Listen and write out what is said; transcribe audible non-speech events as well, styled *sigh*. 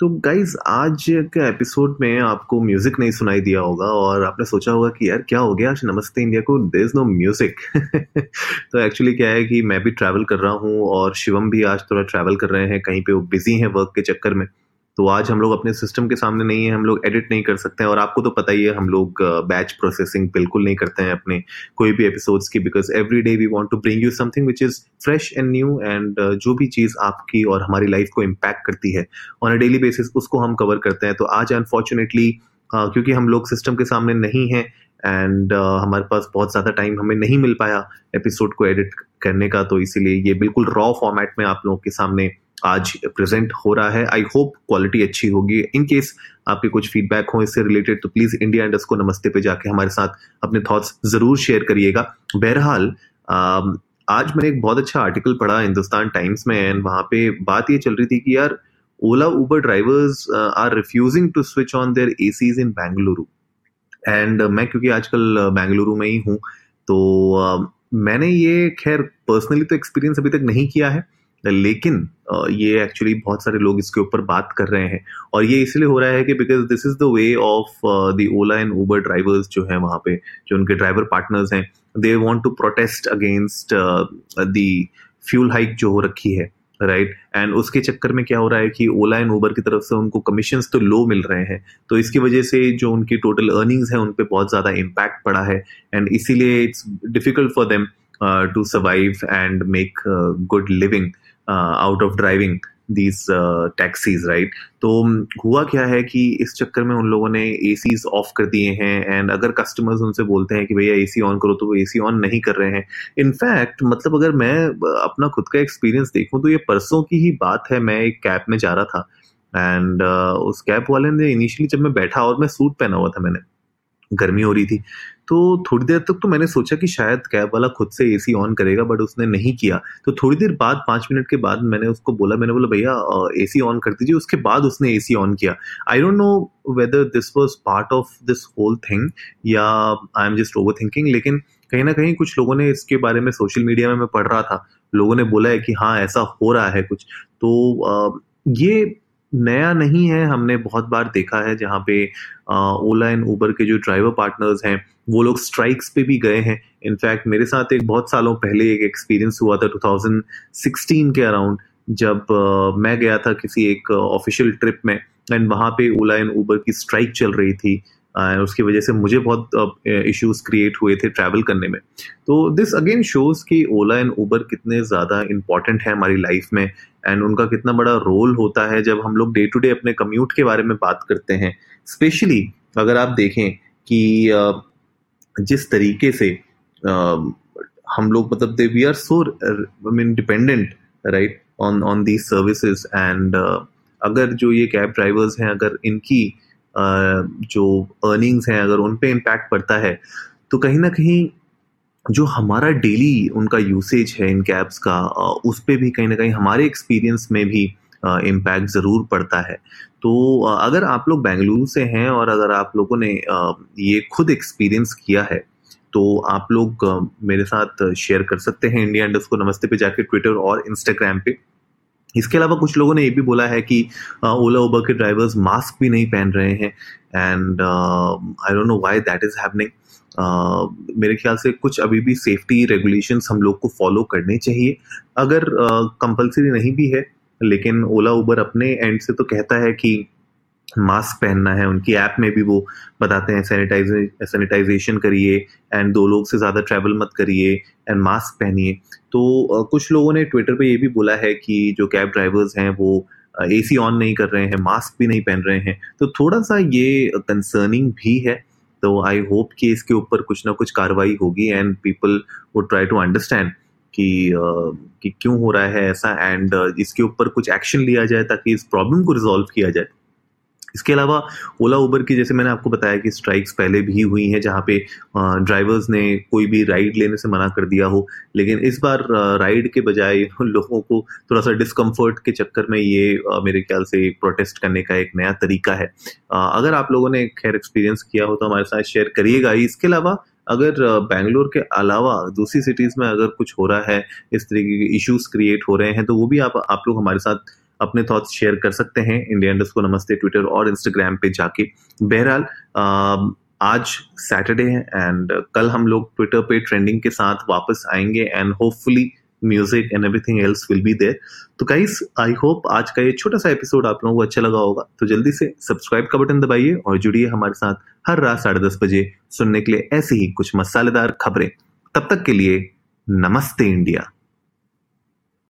तो गाइज़ आज के एपिसोड में आपको म्यूज़िक नहीं सुनाई दिया होगा और आपने सोचा होगा कि यार क्या हो गया? आज नमस्ते इंडिया को देर इज़ नो म्यूज़िक तो एक्चुअली क्या है कि मैं भी ट्रैवल कर रहा हूँ और शिवम भी आज थोड़ा ट्रैवल कर रहे हैं, कहीं पे वो बिज़ी हैं वर्क के चक्कर में। तो आज हम लोग अपने सिस्टम के सामने नहीं है हम लोग एडिट नहीं कर सकते हैं और आपको तो पता ही है हम लोग बैच uh, प्रोसेसिंग बिल्कुल नहीं करते हैं अपने कोई भी एपिसोड्स की because every day we want to bring you something which is fresh and new and जो भी चीज़ आपकी और हमारी लाइफ को इम्पैक्ट करती है ऑन अ डेली बेसिस उसको हम कवर करते हैं। तो आज अनफॉर्चुनेटली uh, क्योंकि हम लोग सिस्टम के सामने नहीं हैं एंड uh, हमारे पास बहुत ज़्यादा टाइम हमें नहीं मिल पाया एपिसोड को एडिट करने का तो इसीलिए ये बिल्कुल रॉ फॉर्मेट में आप लोगों के सामने आज प्रेजेंट हो रहा है। आई होप क्वालिटी अच्छी होगी। इन केस आपके कुछ फीडबैक हो इससे रिलेटेड तो प्लीज़ इंडिया इंडस को नमस्ते पे जाके हमारे साथ अपने थॉट्स ज़रूर शेयर करिएगा। बहरहाल आज मैंने एक बहुत अच्छा आर्टिकल पढ़ा हिंदुस्तान टाइम्स में एंड वहाँ पे बात ये चल रही थी कि यार Ola Uber drivers are refusing to switch on their ACs in Bengaluru and मैं क्योंकि आजकल बेंगलुरु में ही हूँ तो uh, मैंने ये खैर पर्सनली तो एक्सपीरियंस अभी तक नहीं किया है। लेकिन ये एक्चुअली बहुत सारे लोग इसके ऊपर बात कर रहे हैं। और ये इसलिए हो रहा है कि because this is the way of the Ola and Uber drivers जो है वहाँ पे, जो उनके ड्राइवर पार्टनर्स हैं they want to protest against the fuel hike जो हो रखी है राइट right? एंड उसके चक्कर में क्या हो रहा है कि ओला एंड ऊबर की तरफ़ से उनको कमीशन तो लो मिल रहे हैं तो इसकी वजह से जो उनकी टोटल अर्निंग्स है, उन पर बहुत ज़्यादा इम्पैक्ट पड़ा है। एंड इसीलिए it's difficult for them to survive and make good living out of driving these taxis right तो हुआ क्या है कि इस चक्कर में उन लोगों ने ए ऑफ़ कर दिए हैं एंड अगर कस्टमर्स उनसे बोलते हैं कि भैया एसी ऑन करो तो वो एसी ऑन नहीं कर रहे हैं। इनफैक्ट मतलब अगर मैं अपना खुद का एक्सपीरियंस देखूँ तो ये परसों की ही बात है मैं एक कैब में जा रहा था एंड uh, उस कैब वाले ने इनिशियली जब मैं बैठा और मैं सूट पहना हुआ था मैंने गर्मी हो रही थी। तो थोड़ी देर तक तो मैंने सोचा कि शायद कैब वाला खुद से एसी ऑन करेगा बट उसने नहीं किया। तो थोड़ी देर बाद पाँच मिनट के बाद मैंने उसको बोला मैंने बोला भैया एसी ऑन कर दीजिए। उसके बाद उसने एसी ऑन किया। I don't know whether this was part of this whole thing या I am just over thinking लेकिन कहीं ना कहीं कुछ लोगों ने इसके बारे में सोशल मीडिया में मैं पढ़ रहा था। लोगों ने बोला है कि हाँ ऐसा हो रहा है कुछ। तो आ, ये नया नहीं है हमने बहुत बार देखा है जहाँ पे ओला एंड ऊबर के जो ड्राइवर पार्टनर्स हैं वो लोग स्ट्राइक्स पे भी गए हैं। इनफैक्ट मेरे साथ एक बहुत सालों पहले एक एक्सपीरियंस हुआ था 2016 के अराउंड जब uh, मैं गया था किसी एक ऑफिशियल ट्रिप में एंड वहाँ पे ओला एंड ऊबर की स्ट्राइक चल रही थी। उसकी वजह से मुझे बहुत इश्यूज़ क्रिएट हुए थे ट्रैवल करने में। तो दिस अगेन शोज़ कि ओला एंड ऊबर कितने ज़्यादा इंपॉर्टेंट है हमारी लाइफ में एंड उनका कितना बड़ा रोल होता है जब हम लोग डे टू डे अपने कम्यूट के बारे में बात करते हैं। स्पेशली अगर आप देखें कि जिस तरीके से हम लोग मतलब they we are so I mean dependent right on on the services and अगर जो ये कैब ड्राइवर्स हैं, अगर इनकी जो अर्निंग्स हैं, अगर उन पे इम्पैक्ट पड़ता है तो कहीं ना कहीं जो हमारा डेली उनका यूसेज है इन कैब्स का उस पर भी कहीं ना कहीं हमारे एक्सपीरियंस में भी इम्पैक्ट ज़रूर पड़ता है। तो अगर आप लोग बेंगलुरु से हैं और अगर आप लोगों ने ये खुद एक्सपीरियंस किया है तो आप लोग मेरे साथ शेयर कर सकते हैं। इंडिया इंडस्ट को नमस्ते पे जाके ट्विटर और इंस्टाग्राम पे। इसके अलावा कुछ लोगों ने ये भी बोला है कि ओला उबर के ड्राइवर्स मास्क भी नहीं पहन रहे हैं and I don't know why that is happening मेरे ख्याल से कुछ अभी भी सेफ्टी रेगुलेशंस हम लोग को फॉलो करने चाहिए। अगर कंपलसरी uh, नहीं भी है लेकिन ओला उबर अपने एंड से तो कहता है कि मास्क पहनना है, उनकी ऐप में भी वो बताते हैं सैनिटाइजे सैनिटाइजेशन करिए एंड दो लोग से ज़्यादा ट्रैवल मत करिए एंड मास्क पहनिए। तो कुछ लोगों ने ट्विटर पे ये भी बोला है कि जो कैब ड्राइवर्स हैं वो ए सी ऑन नहीं कर रहे हैं मास्क भी नहीं पहन रहे हैं। तो थोड़ा सा ये कंसर्निंग भी है। तो आई होप कि इसके ऊपर कुछ ना कुछ कार्रवाई होगी एंड पीपल वो ट्राई टू अंडरस्टैंड कि कि क्यों हो रहा है ऐसा एंड इसके ऊपर कुछ एक्शन लिया जाए ताकि इस प्रॉब्लम को रिजॉल्व किया जाए। इसके अलावा ओला उबर की, जैसे मैंने आपको बताया कि स्ट्राइक्स पहले भी हुई हैं, जहाँ पे ड्राइवर्स ने कोई भी राइड लेने से मना कर दिया हो, लेकिन इस बार राइड के बजाय *laughs* लोगों को थोड़ा सा डिस्कम्फर्ट के चक्कर में ये मेरे ख्याल से प्रोटेस्ट करने का एक नया तरीका है। अगर आप लोगों ने खैर एक्सपीरियंस किया हो तो हमारे साथ शेयर करिएगा ही। इसके अलावा, अगर बैंगलोर के अलावा दूसरी सिटीज़ में अगर कुछ हो रहा है, इस तरीके के इश्यूज़ क्रिएट हो रहे हैं तो वो भी आप आप लोग हमारे साथ अपने थॉट्स शेयर कर सकते हैं इंडिया इंडस्ट को नमस्ते ट्विटर और इंस्टाग्राम पे जाके। बहरहाल आज सैटरडे है एंड कल हम लोग ट्विटर पे ट्रेंडिंग के साथ वापस आएँगे and hopefully music and everything else will be there तो गाइस आई होप आज का ये छोटा सा एपिसोड आप लोगों को अच्छा लगा होगा। तो जल्दी से सब्सक्राइब का बटन दबाइए और जुड़िए हमारे साथ हर रात साढ़े दस बजे सुनने के लिए ऐसी ही कुछ मसालेदार खबरें। तब तक के लिए नमस्ते इंडिया